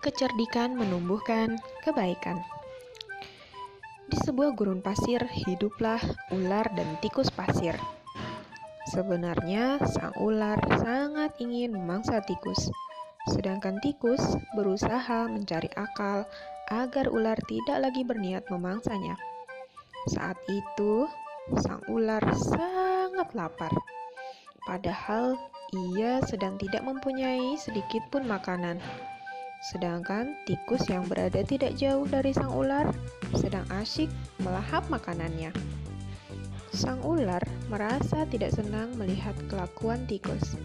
Kecerdikan menumbuhkan kebaikan. Di sebuah gurun pasir hiduplah ular dan tikus pasir. Sebenarnya, sang ular sangat ingin memangsa tikus, sedangkan tikus berusaha mencari akal agar ular tidak lagi berniat memangsanya. Saat itu, sang ular sangat lapar, padahal ia sedang tidak mempunyai sedikit pun makanan. Sedangkan tikus yang berada tidak jauh dari sang ular sedang asyik melahap makanannya. Sang ular merasa tidak senang melihat kelakuan tikus.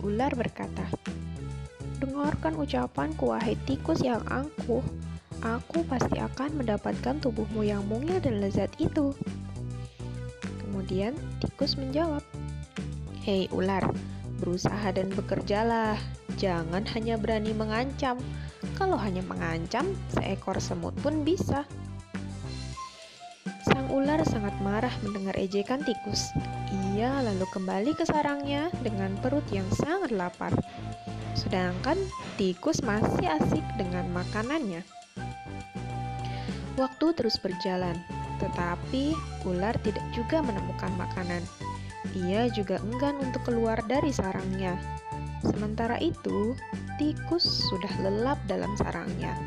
Ular berkata, Dengarkan ucapanku, wahai tikus yang angkuh. Aku pasti akan mendapatkan tubuhmu yang mungil dan lezat itu. Kemudian tikus menjawab, Hei ular, berusaha dan bekerjalah. Jangan hanya berani mengancam. Kalau hanya mengancam, seekor semut pun bisa. Sang ular sangat marah mendengar ejekan tikus. Ia lalu kembali ke sarangnya dengan perut yang sangat lapar. Sedangkan tikus masih asik dengan makanannya. Waktu terus berjalan, tetapi ular tidak juga menemukan makanan. Ia juga enggan untuk keluar dari sarangnya. Sementara itu, tikus sudah lelap dalam sarangnya.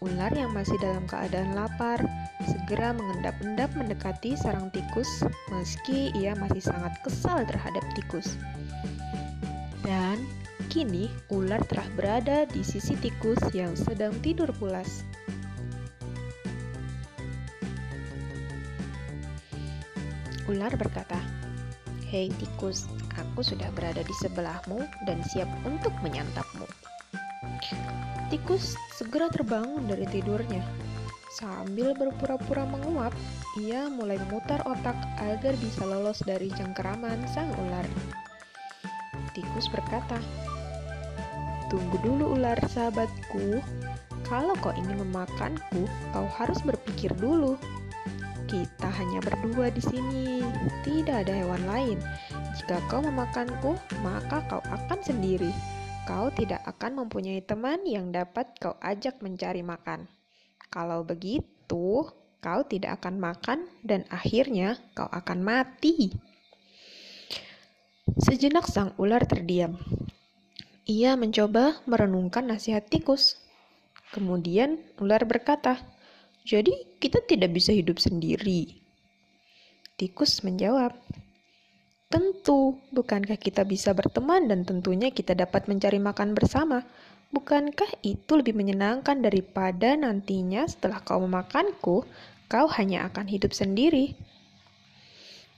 Ular yang masih dalam keadaan lapar segera mengendap-endap mendekati sarang tikus, meski ia masih sangat kesal terhadap tikus. Dan kini ular telah berada di sisi tikus yang sedang tidur pulas. Ular berkata, "Hei tikus, aku sudah berada di sebelahmu dan siap untuk menyantapmu. Tikus segera terbangun dari tidurnya. Sambil berpura-pura menguap, ia mulai memutar otak agar bisa lolos dari cengkeraman sang ular. Tikus berkata, Tunggu dulu ular sahabatku, kalau kau ingin memakanku, kau harus berpikir dulu. Kita hanya berdua di sini, tidak ada hewan lain. Jika kau memakanku, maka kau akan sendiri. Kau tidak akan mempunyai teman yang dapat kau ajak mencari makan. Kalau begitu, kau tidak akan makan dan akhirnya kau akan mati. Sejenak sang ular terdiam. Ia mencoba merenungkan nasihat tikus. Kemudian ular berkata, jadi kita tidak bisa hidup sendiri. Tikus menjawab, Tentu, bukankah kita bisa berteman dan tentunya kita dapat mencari makan bersama? Bukankah itu lebih menyenangkan daripada nantinya setelah kau memakanku, kau hanya akan hidup sendiri?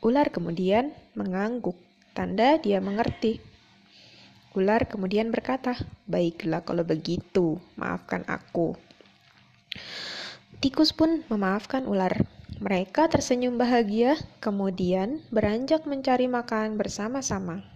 Ular kemudian mengangguk, tanda dia mengerti. Ular kemudian berkata, "Baiklah kalau begitu, maafkan aku." Tikus pun memaafkan ular. Mereka tersenyum bahagia, kemudian beranjak mencari makan bersama-sama.